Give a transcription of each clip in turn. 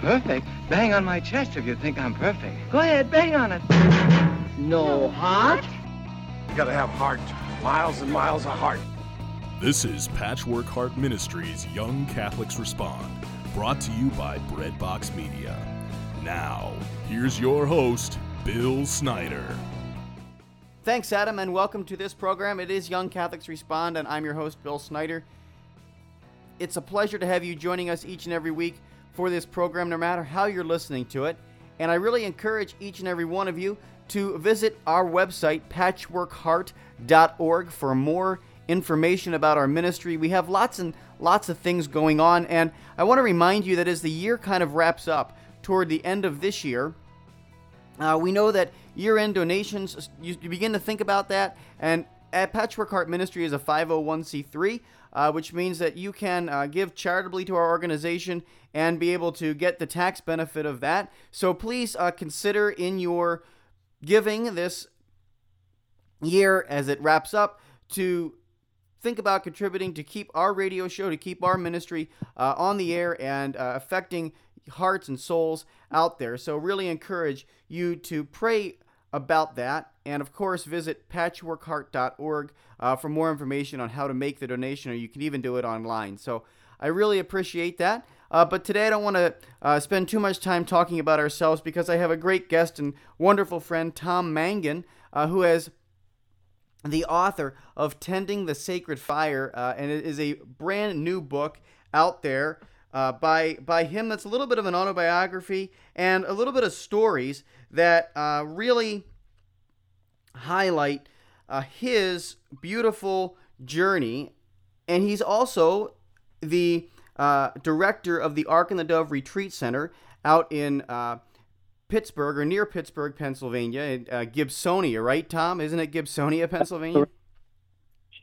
perfect. Bang on my chest if you think I'm perfect. Go ahead, bang on it. No heart? You gotta have heart. Miles and miles of heart. This is Patchwork Heart Ministries Young Catholics Respond, brought to you by Breadbox Media. Now, here's your host, Bill Snyder. Thanks, Adam, and welcome to this program. It is Young Catholics Respond, and I'm your host, Bill Snyder. It's a pleasure to have you joining us each and every week for this program, no matter how you're listening to it. And I really encourage each and every one of you to visit our website, patchworkheart.org, for more information about our ministry. We have lots and lots of things going on, and I want to remind you that as the year kind of wraps up toward the end of this year, uh, we know that year-end donations, you, you begin to think about that, and at Patchwork Heart Ministry is a 501c3, uh, which means that you can uh, give charitably to our organization and be able to get the tax benefit of that. So please uh, consider in your giving this year as it wraps up to think about contributing to keep our radio show, to keep our ministry uh, on the air and uh, affecting hearts and souls out there. So, really encourage you to pray about that. And of course, visit patchworkheart.org uh, for more information on how to make the donation, or you can even do it online. So, I really appreciate that. Uh, but today I don't want to uh, spend too much time talking about ourselves because I have a great guest and wonderful friend, Tom Mangan, uh, who has the author of Tending the Sacred Fire, uh, and it is a brand new book out there uh, by by him. That's a little bit of an autobiography and a little bit of stories that uh, really highlight uh, his beautiful journey. And he's also the uh, director of the Ark and the Dove Retreat Center out in uh, Pittsburgh or near Pittsburgh, Pennsylvania, uh, Gibsonia, right, Tom? Isn't it Gibsonia, Pennsylvania?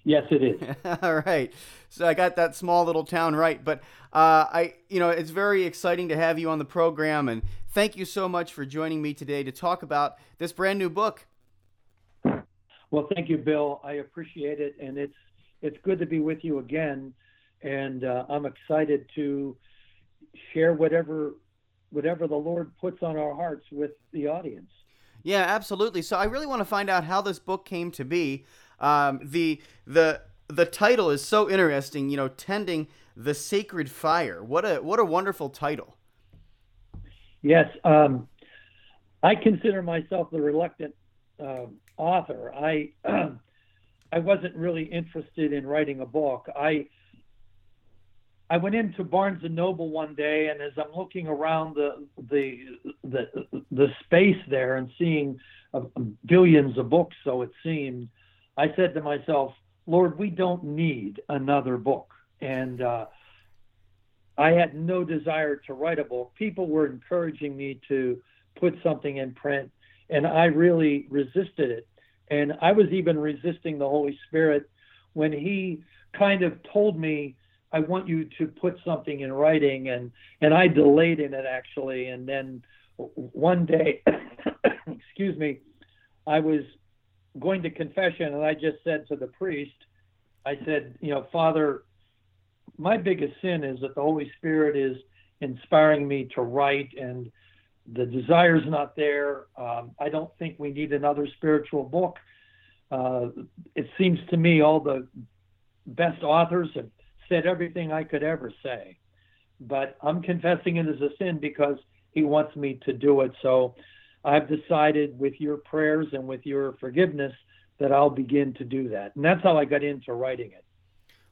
Yes, it is. All right. So I got that small little town right, but uh, I, you know, it's very exciting to have you on the program, and thank you so much for joining me today to talk about this brand new book. Well, thank you, Bill. I appreciate it, and it's it's good to be with you again, and uh, I'm excited to share whatever whatever the Lord puts on our hearts with the audience. Yeah, absolutely. So I really want to find out how this book came to be. Um, the the the title is so interesting. You know, tending the sacred fire. What a what a wonderful title. Yes, um, I consider myself the reluctant uh, author. I I wasn't really interested in writing a book. I I went into Barnes and Noble one day, and as I'm looking around the the the the space there and seeing uh, billions of books, so it seemed, I said to myself, Lord, we don't need another book. And uh, I had no desire to write a book. People were encouraging me to put something in print, and I really resisted it. And I was even resisting the Holy Spirit when He kind of told me I want you to put something in writing, and and I delayed in it actually, and then one day, excuse me, I was going to confession, and I just said to the priest, I said, you know, Father, my biggest sin is that the Holy Spirit is inspiring me to write, and the desire's not there. Um, I don't think we need another spiritual book. Uh, it seems to me all the best authors have said everything I could ever say. But I'm confessing it as a sin because he wants me to do it. So I've decided with your prayers and with your forgiveness that I'll begin to do that. And that's how I got into writing it.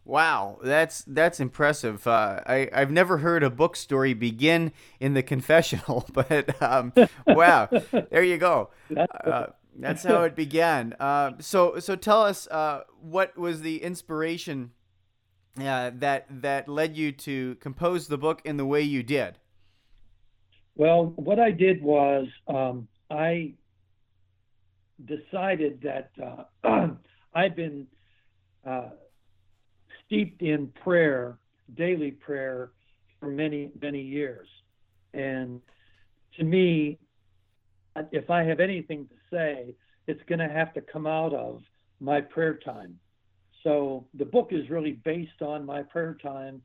Wow, that's that's impressive. Uh, I I've never heard a book story begin in the confessional, but um, wow, there you go. Uh, that's how it began. Uh, so so tell us uh, what was the inspiration uh, that that led you to compose the book in the way you did? Well, what I did was um, I decided that uh, I've been uh, steeped in prayer, daily prayer, for many many years, and to me, if I have anything to say, it's going to have to come out of my prayer time. So the book is really based on my prayer time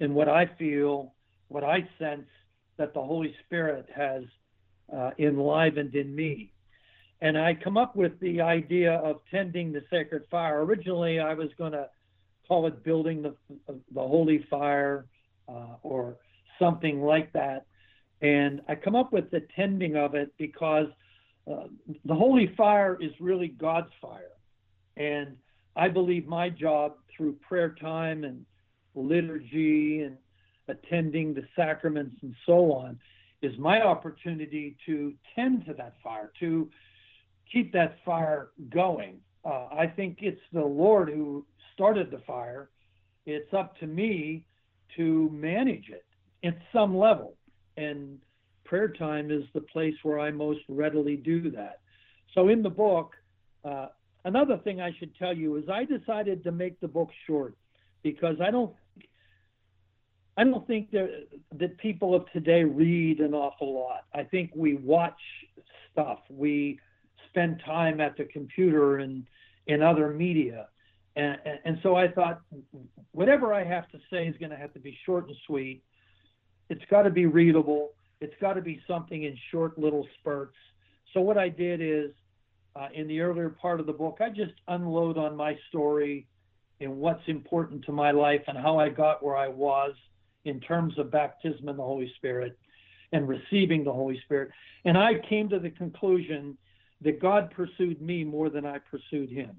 and what I feel, what I sense that the Holy Spirit has uh, enlivened in me. And I come up with the idea of tending the sacred fire. Originally, I was going to call it building the, the holy fire uh, or something like that. And I come up with the tending of it because uh, the holy fire is really God's fire. And I believe my job through prayer time and liturgy and attending the sacraments and so on is my opportunity to tend to that fire, to keep that fire going. Uh, I think it's the Lord who started the fire. It's up to me to manage it at some level. And prayer time is the place where I most readily do that. So in the book, uh, another thing I should tell you is I decided to make the book short because I don't I don't think that that people of today read an awful lot. I think we watch stuff. We spend time at the computer and in other media. And, and so I thought, whatever I have to say is going to have to be short and sweet. It's got to be readable. It's got to be something in short little spurts. So what I did is, uh, in the earlier part of the book, I just unload on my story and what's important to my life and how I got where I was in terms of baptism in the Holy Spirit and receiving the Holy Spirit. And I came to the conclusion that God pursued me more than I pursued him.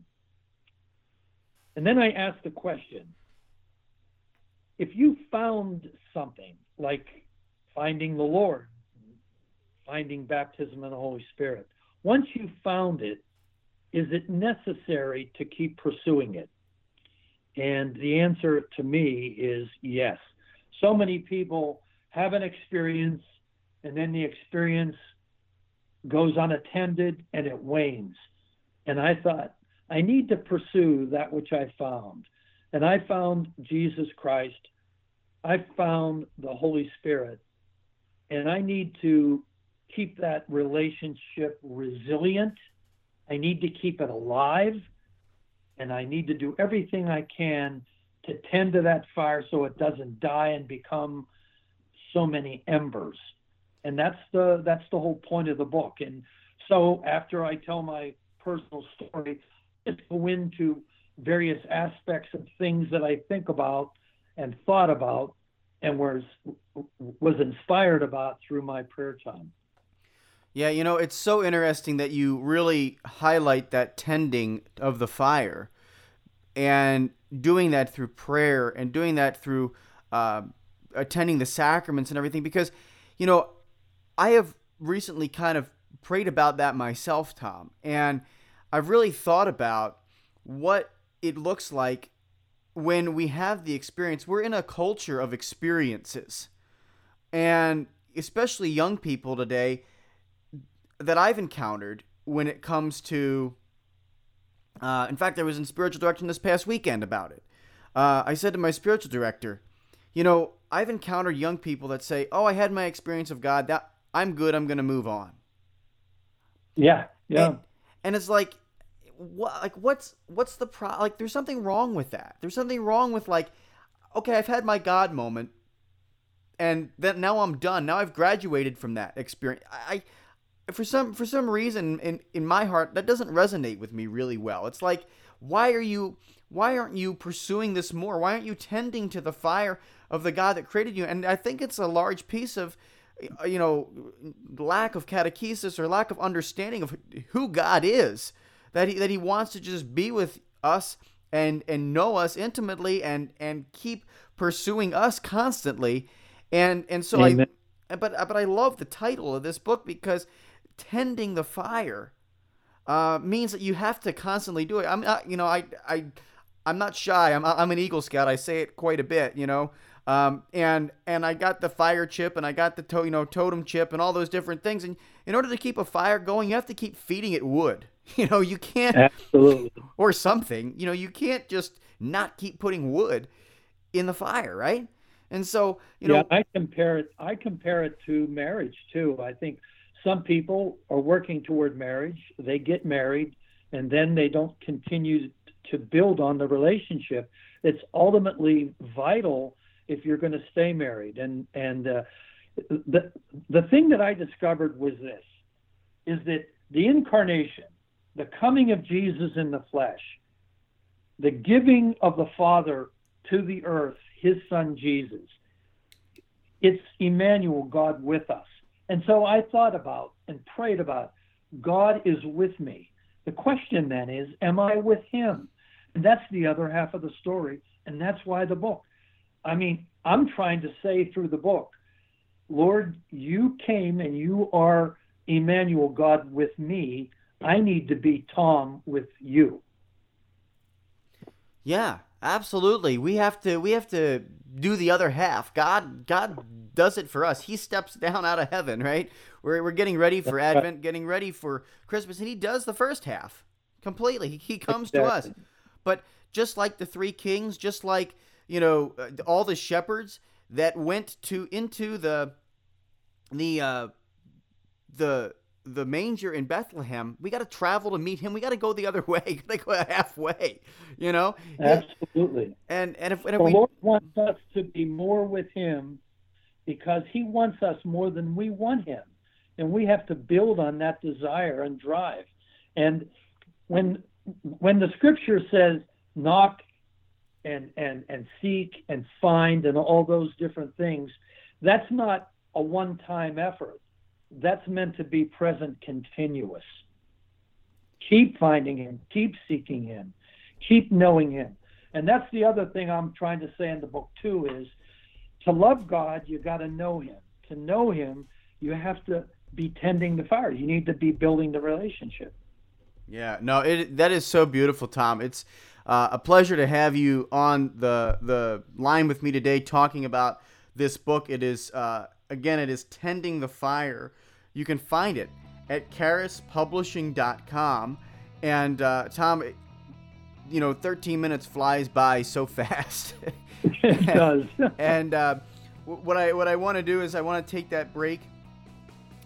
And then I asked the question if you found something like finding the Lord, finding baptism in the Holy Spirit, once you found it, is it necessary to keep pursuing it? And the answer to me is yes. So many people have an experience and then the experience goes unattended and it wanes. And I thought, I need to pursue that which I found. And I found Jesus Christ. I found the Holy Spirit. And I need to keep that relationship resilient. I need to keep it alive. And I need to do everything I can to tend to that fire so it doesn't die and become so many embers. And that's the that's the whole point of the book. And so after I tell my personal story, just go into various aspects of things that I think about and thought about and was was inspired about through my prayer time. Yeah, you know, it's so interesting that you really highlight that tending of the fire and doing that through prayer and doing that through uh, attending the sacraments and everything because you know i have recently kind of prayed about that myself tom and i've really thought about what it looks like when we have the experience. We're in a culture of experiences and especially young people today that i've encountered when it comes to uh, in fact, I was in spiritual direction this past weekend about it. Uh, I said to my spiritual director, you know, I've encountered young people that say, "Oh, I had my experience of God. That I'm good. I'm going to move on." Yeah, yeah. And, and it's like, what? Like, what's what's the pro? Like, there's something wrong with that. There's something wrong with like, okay, I've had my God moment, and then now I'm done. Now I've graduated from that experience. I for some for some reason in in my heart that doesn't resonate with me really well. It's like why are you why aren't you pursuing this more? Why aren't you tending to the fire of the God that created you? And I think it's a large piece of uh, you know lack of catechesis or lack of understanding of who God is that he that he wants to just be with us and and know us intimately and and keep pursuing us constantly and and so Amen. I but but I love the title of this book because tending the fire uh, means that you have to constantly do it. I'm not, you know, I, I, I'm not shy. I'm, I'm an Eagle Scout. I say it quite a bit, you know. Um, and and I got the fire chip and I got the to, you know totem chip and all those different things. And in order to keep a fire going, you have to keep feeding it wood. You know, you can't absolutely or something. You know, you can't just not keep putting wood in the fire, right? And so, you know, yeah, I compare it. I compare it to marriage too. I think some people are working toward marriage, they get married, and then they don't continue to build on the relationship. It's ultimately vital if you're going to stay married. And, and uh, the the thing that I discovered was this: is that the incarnation, the coming of Jesus in the flesh, the giving of the Father to the earth, His Son Jesus. It's Emmanuel, God with us. And so I thought about and prayed about God is with me. The question then is, am I with Him? And that's the other half of the story. And that's why the book. I mean, I'm trying to say through the book, Lord, you came and you are Emmanuel, God with me. I need to be Tom with you. Yeah, absolutely. We have to we have to do the other half. God God does it for us. He steps down out of heaven, right? We're we're getting ready for Advent, getting ready for Christmas, and he does the first half completely. He, he comes exactly. to us. But just like the three kings, just like, you know, uh, all the shepherds that went to into the the uh the the manger in Bethlehem, we got to travel to meet him. We got to go the other way. Got to go halfway, you know. Absolutely. And and if, and if the we, Lord wants us to be more with Him, because He wants us more than we want Him, and we have to build on that desire and drive. And when when the Scripture says knock and and and seek and find and all those different things, that's not a one-time effort that's meant to be present continuous. Keep finding him, keep seeking him, keep knowing him. And that's the other thing I'm trying to say in the book too is to love God, you got to know him. To know him, you have to be tending the fire. You need to be building the relationship. Yeah, no, it that is so beautiful, Tom. It's uh, a pleasure to have you on the the line with me today, talking about this book. It is uh, again, it is tending the fire. You can find it at charispublishing.com. And uh, Tom, you know, 13 minutes flies by so fast. it does. and uh, what I what I want to do is I want to take that break,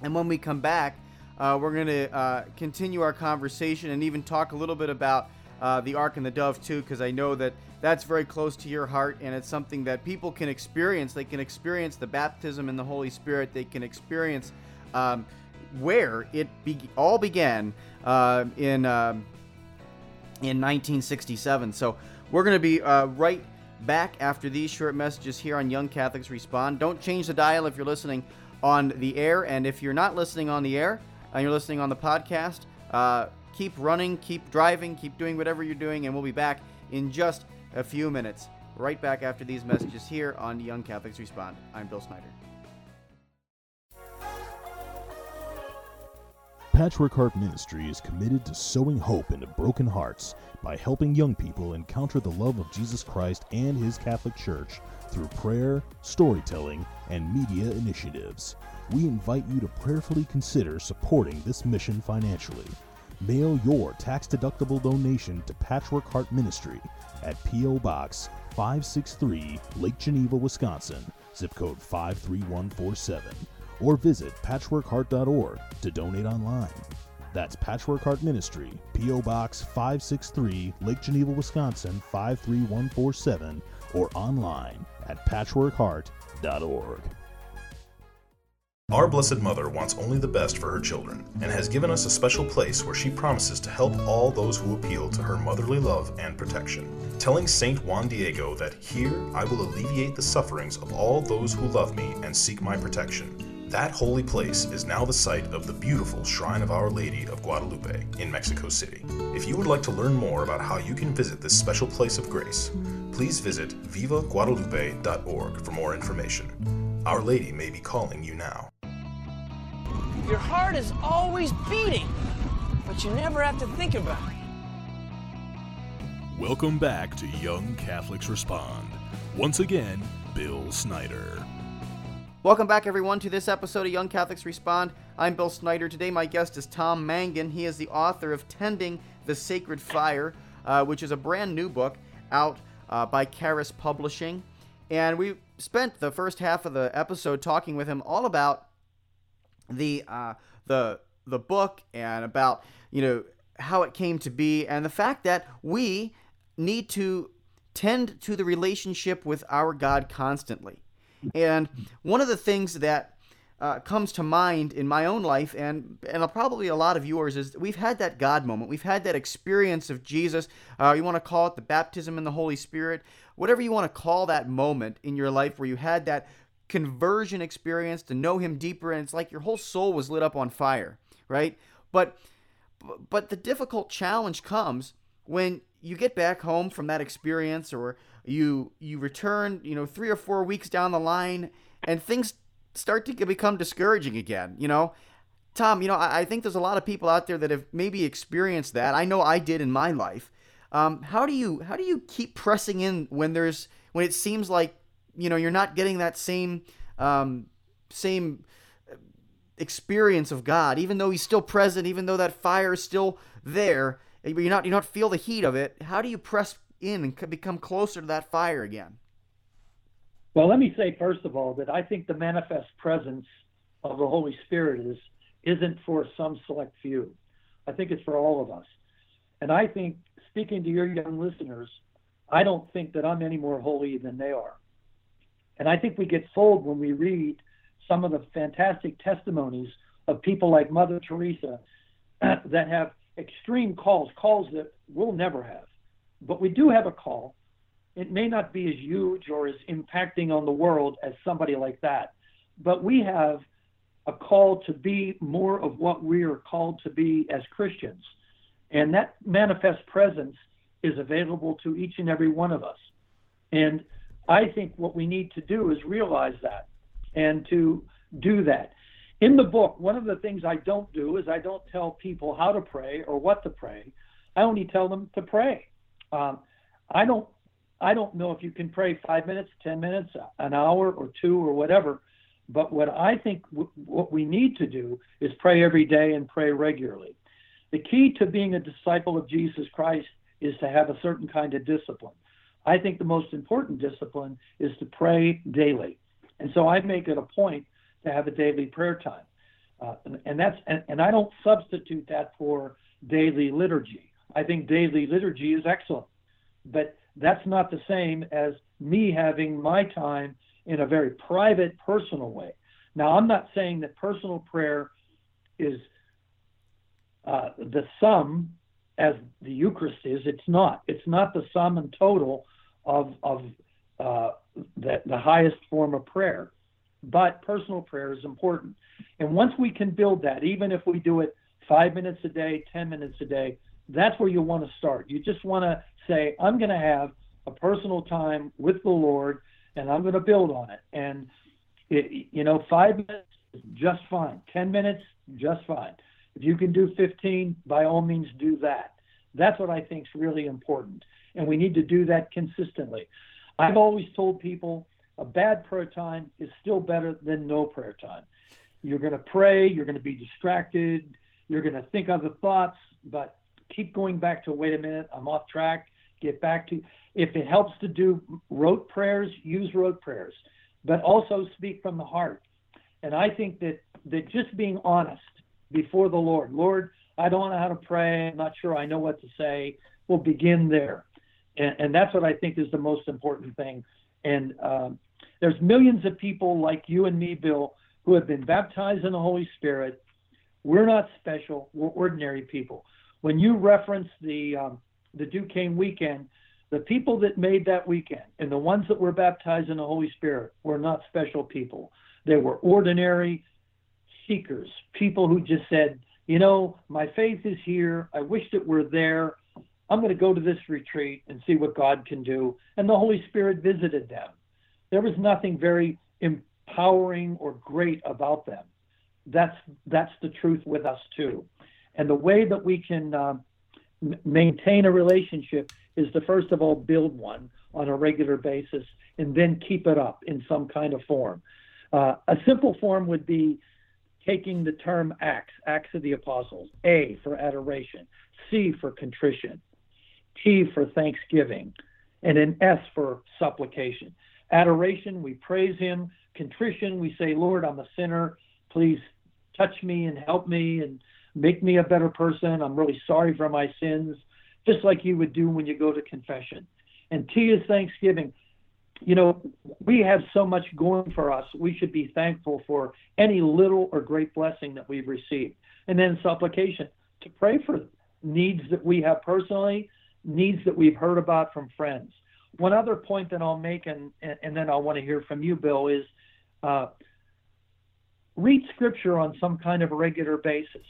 and when we come back, uh, we're going to uh, continue our conversation and even talk a little bit about uh, the Ark and the Dove too, because I know that that's very close to your heart, and it's something that people can experience. They can experience the baptism in the Holy Spirit. They can experience um, where it be- all began uh, in um, in 1967. So we're going to be uh, right back after these short messages here on Young Catholics Respond. Don't change the dial if you're listening on the air, and if you're not listening on the air and you're listening on the podcast, uh, keep running, keep driving, keep doing whatever you're doing, and we'll be back in just a few minutes. Right back after these messages here on Young Catholics Respond. I'm Bill Snyder. Patchwork Heart Ministry is committed to sowing hope into broken hearts by helping young people encounter the love of Jesus Christ and His Catholic Church through prayer, storytelling, and media initiatives. We invite you to prayerfully consider supporting this mission financially. Mail your tax deductible donation to Patchwork Heart Ministry at P.O. Box 563, Lake Geneva, Wisconsin, zip code 53147, or visit patchworkheart.org to donate online. That's Patchwork Heart Ministry, P.O. Box 563, Lake Geneva, Wisconsin 53147, or online at patchworkheart.org. Our Blessed Mother wants only the best for her children and has given us a special place where she promises to help all those who appeal to her motherly love and protection. Telling Saint Juan Diego that here I will alleviate the sufferings of all those who love me and seek my protection. That holy place is now the site of the beautiful Shrine of Our Lady of Guadalupe in Mexico City. If you would like to learn more about how you can visit this special place of grace, please visit vivaguadalupe.org for more information. Our Lady may be calling you now. Your heart is always beating, but you never have to think about it. Welcome back to Young Catholics Respond. Once again, Bill Snyder. Welcome back, everyone, to this episode of Young Catholics Respond. I'm Bill Snyder. Today, my guest is Tom Mangan. He is the author of Tending the Sacred Fire, uh, which is a brand new book out uh, by Charis Publishing. And we spent the first half of the episode talking with him all about the uh, the the book and about you know how it came to be and the fact that we need to tend to the relationship with our God constantly. And one of the things that uh, comes to mind in my own life and and probably a lot of yours is we've had that God moment. We've had that experience of Jesus. Uh, you want to call it the baptism in the Holy Spirit, whatever you want to call that moment in your life where you had that conversion experience to know Him deeper, and it's like your whole soul was lit up on fire, right? But but the difficult challenge comes when you get back home from that experience or you you return you know three or four weeks down the line and things start to become discouraging again. You know, Tom, you know, I, I, think there's a lot of people out there that have maybe experienced that. I know I did in my life. Um, how do you how do you keep pressing in when there's when it seems like you know you're not getting that same um, same experience of God, even though He's still present, even though that fire is still there, but you're not you don't feel the heat of it. How do you press in and become closer to that fire again? Well, let me say first of all that I think the manifest presence of the Holy Spirit is isn't for some select few. I think it's for all of us. And I think speaking to your young listeners, I don't think that I'm any more holy than they are. And I think we get fooled when we read some of the fantastic testimonies of people like Mother Teresa that have extreme calls, calls that we'll never have. But we do have a call it may not be as huge or as impacting on the world as somebody like that, but we have a call to be more of what we are called to be as Christians. And that manifest presence is available to each and every one of us. And I think what we need to do is realize that and to do that. In the book, one of the things I don't do is I don't tell people how to pray or what to pray. I only tell them to pray. Um, I don't I don't know if you can pray five minutes, 10 minutes, an hour, or two, or whatever. But what I think w- what we need to do is pray every day and pray regularly. The key to being a disciple of Jesus Christ is to have a certain kind of discipline. I think the most important discipline is to pray daily. And so I make it a point to have a daily prayer time. Uh, and, and, that's and, and I don't substitute that for daily liturgy. I think daily liturgy is excellent. But that's not the same as me having my time in a very private, personal way. Now, I'm not saying that personal prayer is uh, the sum as the Eucharist is. It's not. It's not the sum and total of of uh, the, the highest form of prayer. But personal prayer is important. And once we can build that, even if we do it five minutes a day, 10 minutes a day, that's where you want to start. You just want to say, I'm going to have a personal time with the Lord, and I'm going to build on it. And it, you know, five minutes is just fine. Ten minutes, just fine. If you can do 15, by all means, do that. That's what I think is really important, and we need to do that consistently. I've always told people a bad prayer time is still better than no prayer time. You're going to pray, you're going to be distracted, you're going to think other thoughts, but keep going back to wait a minute, I'm off track get back to. If it helps to do rote prayers, use rote prayers, but also speak from the heart. And I think that that just being honest before the Lord, Lord, I don't know how to pray. I'm not sure I know what to say. We'll begin there, and, and that's what I think is the most important thing. And um, there's millions of people like you and me, Bill, who have been baptized in the Holy Spirit. We're not special. We're ordinary people. When you reference the um, the Duquesne weekend, the people that made that weekend and the ones that were baptized in the Holy Spirit were not special people. They were ordinary seekers, people who just said, you know, my faith is here. I wished it were there. I'm going to go to this retreat and see what God can do. And the Holy Spirit visited them. There was nothing very empowering or great about them. That's that's the truth with us too. And the way that we can um, maintain a relationship is to first of all build one on a regular basis and then keep it up in some kind of form. Uh, a simple form would be taking the term acts, acts of the apostles, A for adoration, C for contrition, T for thanksgiving, and an S for supplication. Adoration, we praise him. Contrition, we say, Lord, I'm a sinner. Please touch me and help me and make me a better person. I'm really sorry for my sins, just like you would do when you go to confession. And T is thanksgiving. you know, we have so much going for us. We should be thankful for any little or great blessing that we've received. And then supplication to pray for needs that we have personally, needs that we've heard about from friends. One other point that I'll make, and, and then I want to hear from you, Bill, is uh, read scripture on some kind of regular basis.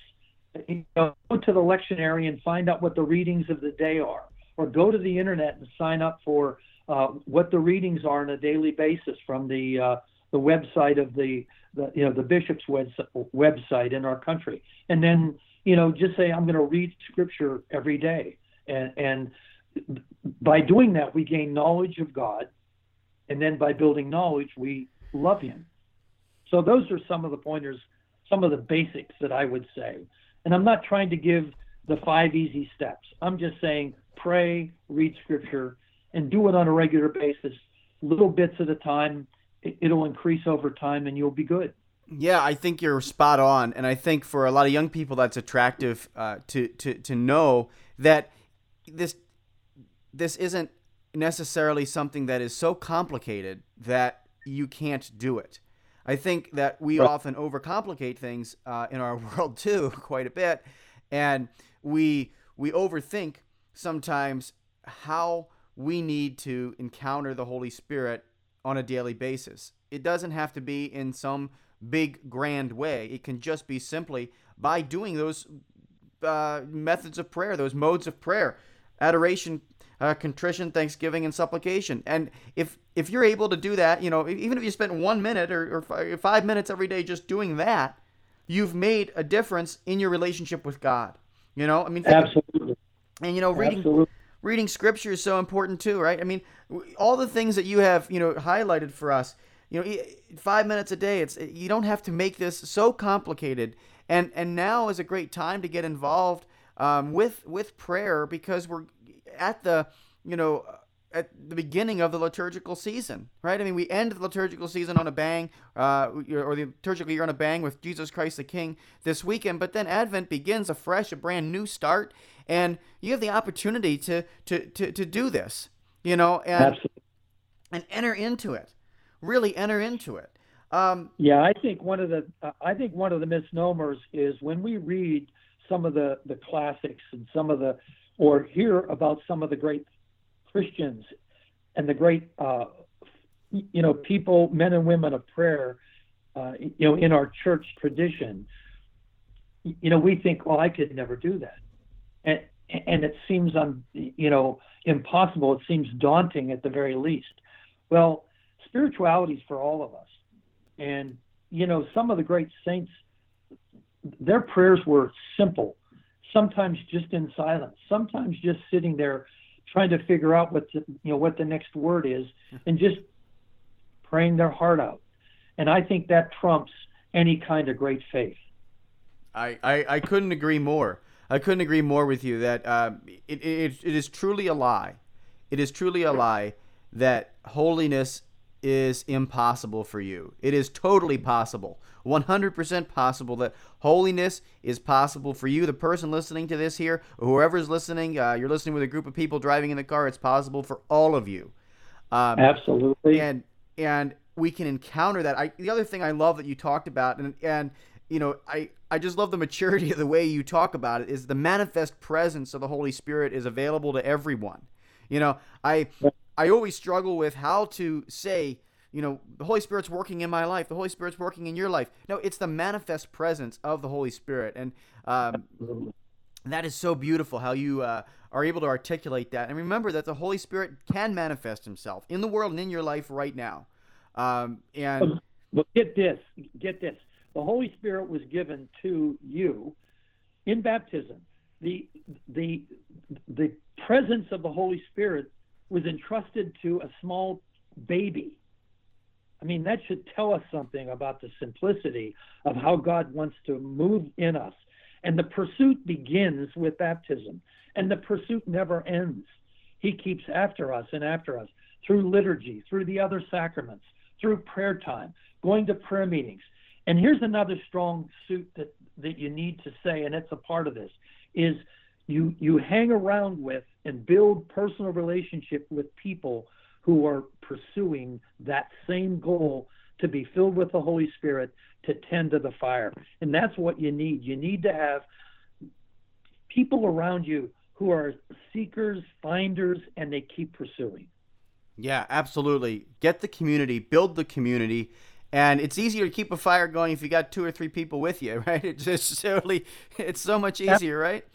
You know, go to the lectionary and find out what the readings of the day are, or go to the internet and sign up for uh, what the readings are on a daily basis from the uh, the website of the, the you know the bishop's website in our country, and then you know just say I'm going to read scripture every day, and and by doing that we gain knowledge of God, and then by building knowledge we love Him. So those are some of the pointers, some of the basics that I would say, and I'm not trying to give the five easy steps. I'm just saying pray, read scripture and do it on a regular basis, little bits at a time. It'll increase over time and you'll be good. Yeah, I think you're spot on, and I think for a lot of young people, that's attractive uh, to to to know that this this isn't necessarily something that is so complicated that you can't do it. I think that we right. often overcomplicate things uh, in our world too, quite a bit, and we we overthink sometimes how we need to encounter the Holy Spirit on a daily basis. It doesn't have to be in some big, grand way. It can just be simply by doing those uh, methods of prayer, those modes of prayer adoration, uh, contrition, thanksgiving, and supplication. And if if you're able to do that, you know, even if you spend one minute or, or five minutes every day just doing that, you've made a difference in your relationship with God. You know, I mean, absolutely. And you know, reading absolutely reading scripture is so important too, right? I mean, all the things that you have, you know, highlighted for us, you know, five minutes a day. It's you don't have to make this so complicated. And and now is a great time to get involved um, with with prayer because we're at the, you know, at the beginning of the liturgical season, right? I mean, we end the liturgical season on a bang, uh, or the liturgical year on a bang with Jesus Christ the King this weekend, but then Advent begins afresh, a brand new start, and you have the opportunity to to to, to do this, you know, and Absolutely. and enter into it, really enter into it. Um, yeah, I think one of the I think one of the misnomers is when we read some of the the classics and some of the or hear about some of the great Christians and the great, uh, you know, people, men and women of prayer, uh, you know, in our church tradition, you know, we think, well, I could never do that, and and it seems, um, you know, impossible. It seems daunting at the very least. Well, spirituality is for all of us, and you know, some of the great saints, their prayers were simple, sometimes just in silence, sometimes just sitting there trying to figure out what the, you know what the next word is and just praying their heart out. And I think that trumps any kind of great faith. I, I, I couldn't agree more. I couldn't agree more with you that uh, it, it, it is truly a lie. It is truly a lie that holiness is impossible for you. It is totally possible, 100% possible that holiness is possible for you, the person listening to this here, whoever's listening. Uh, you're listening with a group of people driving in the car. It's possible for all of you. Um, Absolutely. And and we can encounter that. I, the other thing I love that you talked about, and and you know, I I just love the maturity of the way you talk about it. Is the manifest presence of the Holy Spirit is available to everyone. You know, I I always struggle with how to say, you know, the Holy Spirit's working in my life. The Holy Spirit's working in your life. No, it's the manifest presence of the Holy Spirit, and um, that is so beautiful how you uh, are able to articulate that. And remember that the Holy Spirit can manifest Himself in the world and in your life right now. Um, and but get this, get this: the Holy Spirit was given to you in baptism. The the the presence of the Holy Spirit was entrusted to a small baby. I mean, that should tell us something about the simplicity of how God wants to move in us. And the pursuit begins with baptism, and the pursuit never ends. He keeps after us and after us through liturgy, through the other sacraments, through prayer time, going to prayer meetings. And here's another strong suit that, that you need to say, and it's a part of this, is you you hang around with and build personal relationship with people who are pursuing that same goal to be filled with the Holy Spirit to tend to the fire. And that's what you need. You need to have people around you who are seekers, finders, and they keep pursuing. Yeah, absolutely. Get the community, build the community, and it's easier to keep a fire going if you got two or three people with you, right? It's just totally, it's so much easier, right?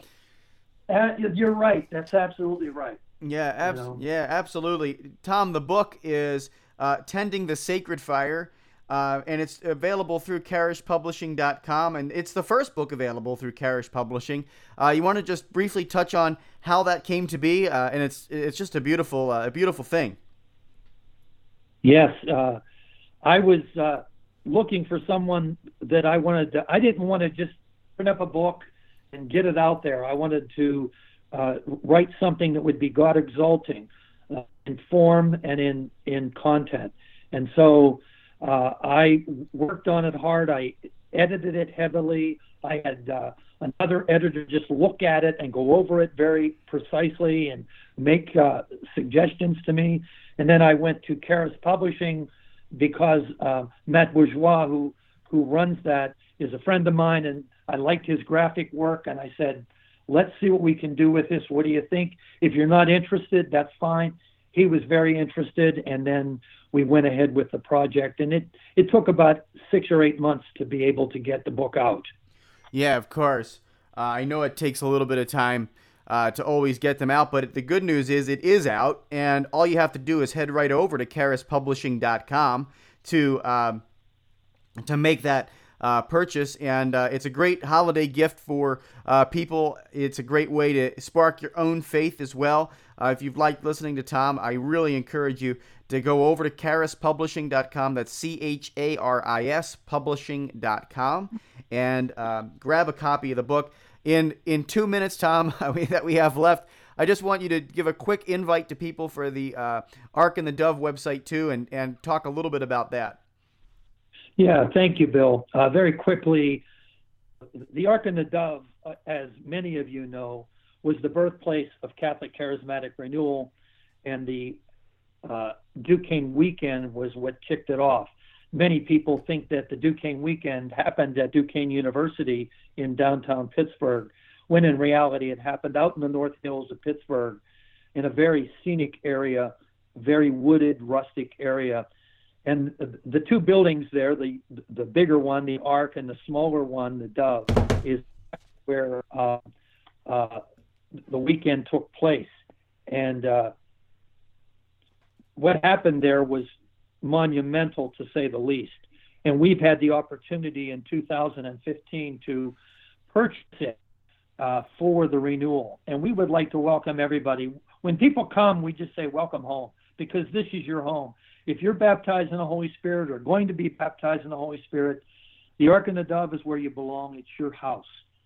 Uh, you're right. That's absolutely right. Yeah, abs- you know? yeah, absolutely. Tom, the book is uh, "Tending the Sacred Fire." Uh, and it's available through charispublishing.com, and it's the first book available through Charis Publishing. Uh, you want to just briefly touch on how that came to be, uh, and it's it's just a beautiful uh, a beautiful thing. Yes, uh, I was uh, looking for someone that I wanted to. I didn't want to just print up a book and get it out there. I wanted to write something that would be God exalting in form and in in content, and so. Uh, I worked on it hard. I edited it heavily. I had uh, another editor just look at it and go over it very precisely and make uh, suggestions to me. And then I went to Charis Publishing because uh, Matt Bourgeois, who who runs that, is a friend of mine, and I liked his graphic work. And I said, "Let's see what we can do with this. What do you think? If you're not interested, that's fine." He was very interested, and then we went ahead with the project, and it it took about six or eight months to be able to get the book out. Yeah, of course. Uh, I know it takes a little bit of time uh, to always get them out, but the good news is it is out, and all you have to do is head right over to charispublishing.com to um, to make that uh, purchase, and uh, it's a great holiday gift for uh, people. It's a great way to spark your own faith as well. Uh, if you've liked listening to Tom, I really encourage you to go over to charispublishing.com. That's C H A R I S publishing.com and uh, grab a copy of the book. In in two minutes, Tom, that we have left, I just want you to give a quick invite to people for the uh, Ark and the Dove website too, and and talk a little bit about that. Yeah, thank you, Bill. Uh, very quickly, the Ark and the Dove, uh, as many of you know, was the birthplace of Catholic Charismatic Renewal, and the uh, Duquesne weekend was what kicked it off. Many people think that the Duquesne weekend happened at Duquesne University in downtown Pittsburgh, when in reality it happened out in the North Hills of Pittsburgh in a very scenic area, very wooded, rustic area. And the two buildings there, the the bigger one, the Ark, and the smaller one, the Dove, is where uh, uh, the weekend took place. And uh, what happened there was monumental to say the least. And we've had the opportunity in 2015 to purchase it uh, for the renewal. And we would like to welcome everybody. When people come, we just say, Welcome home, because this is your home. If you're baptized in the Holy Spirit or going to be baptized in the Holy Spirit, the Ark and the Dove is where you belong. It's your house.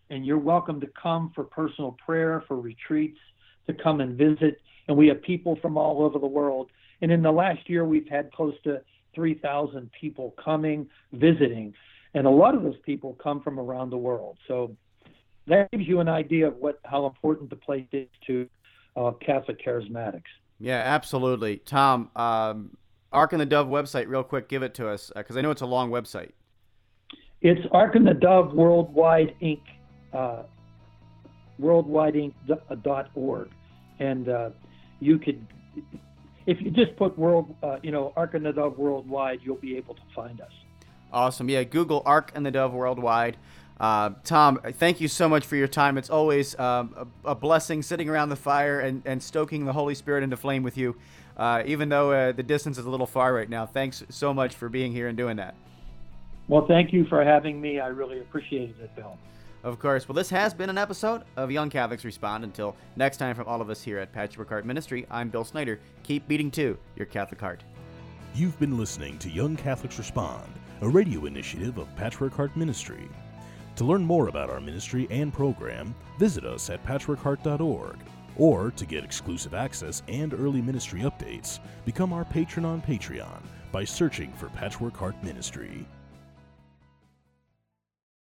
And you're welcome to come for personal prayer, for retreats, to come and visit. And we have people from all over the world and in the last year, we've had close to 3,000 people coming, visiting. And a lot of those people come from around the world. So that gives you an idea of what how important the place is to uh, Catholic charismatics. Yeah, absolutely. Tom, um, Ark and the Dove website, real quick, give it to us because uh, I know it's a long website. It's Ark and the Dove Worldwide Inc. Uh, worldwideinc.org. And uh, you could if you just put world, uh, you know, Ark and the Dove worldwide, you'll be able to find us. Awesome. Yeah, Google Ark and the Dove worldwide. Uh, Tom, thank you so much for your time. It's always um, a, a, blessing sitting around the fire and, and stoking the Holy Spirit into flame with you, uh, even though uh, the distance is a little far right now. Thanks so much for being here and doing that. Well, thank you for having me. I really appreciated it, Bill. Of course. Well, this has been an episode of Young Catholics Respond. Until next time, from all of us here at Patchwork Heart Ministry, I'm Bill Snyder. Keep beating to your Catholic heart. You've been listening to Young Catholics Respond, a radio initiative of Patchwork Heart Ministry. To learn more about our ministry and program, visit us at patchworkheart.org. Or to get exclusive access and early ministry updates, become our patron on Patreon by searching for Patchwork Heart Ministry.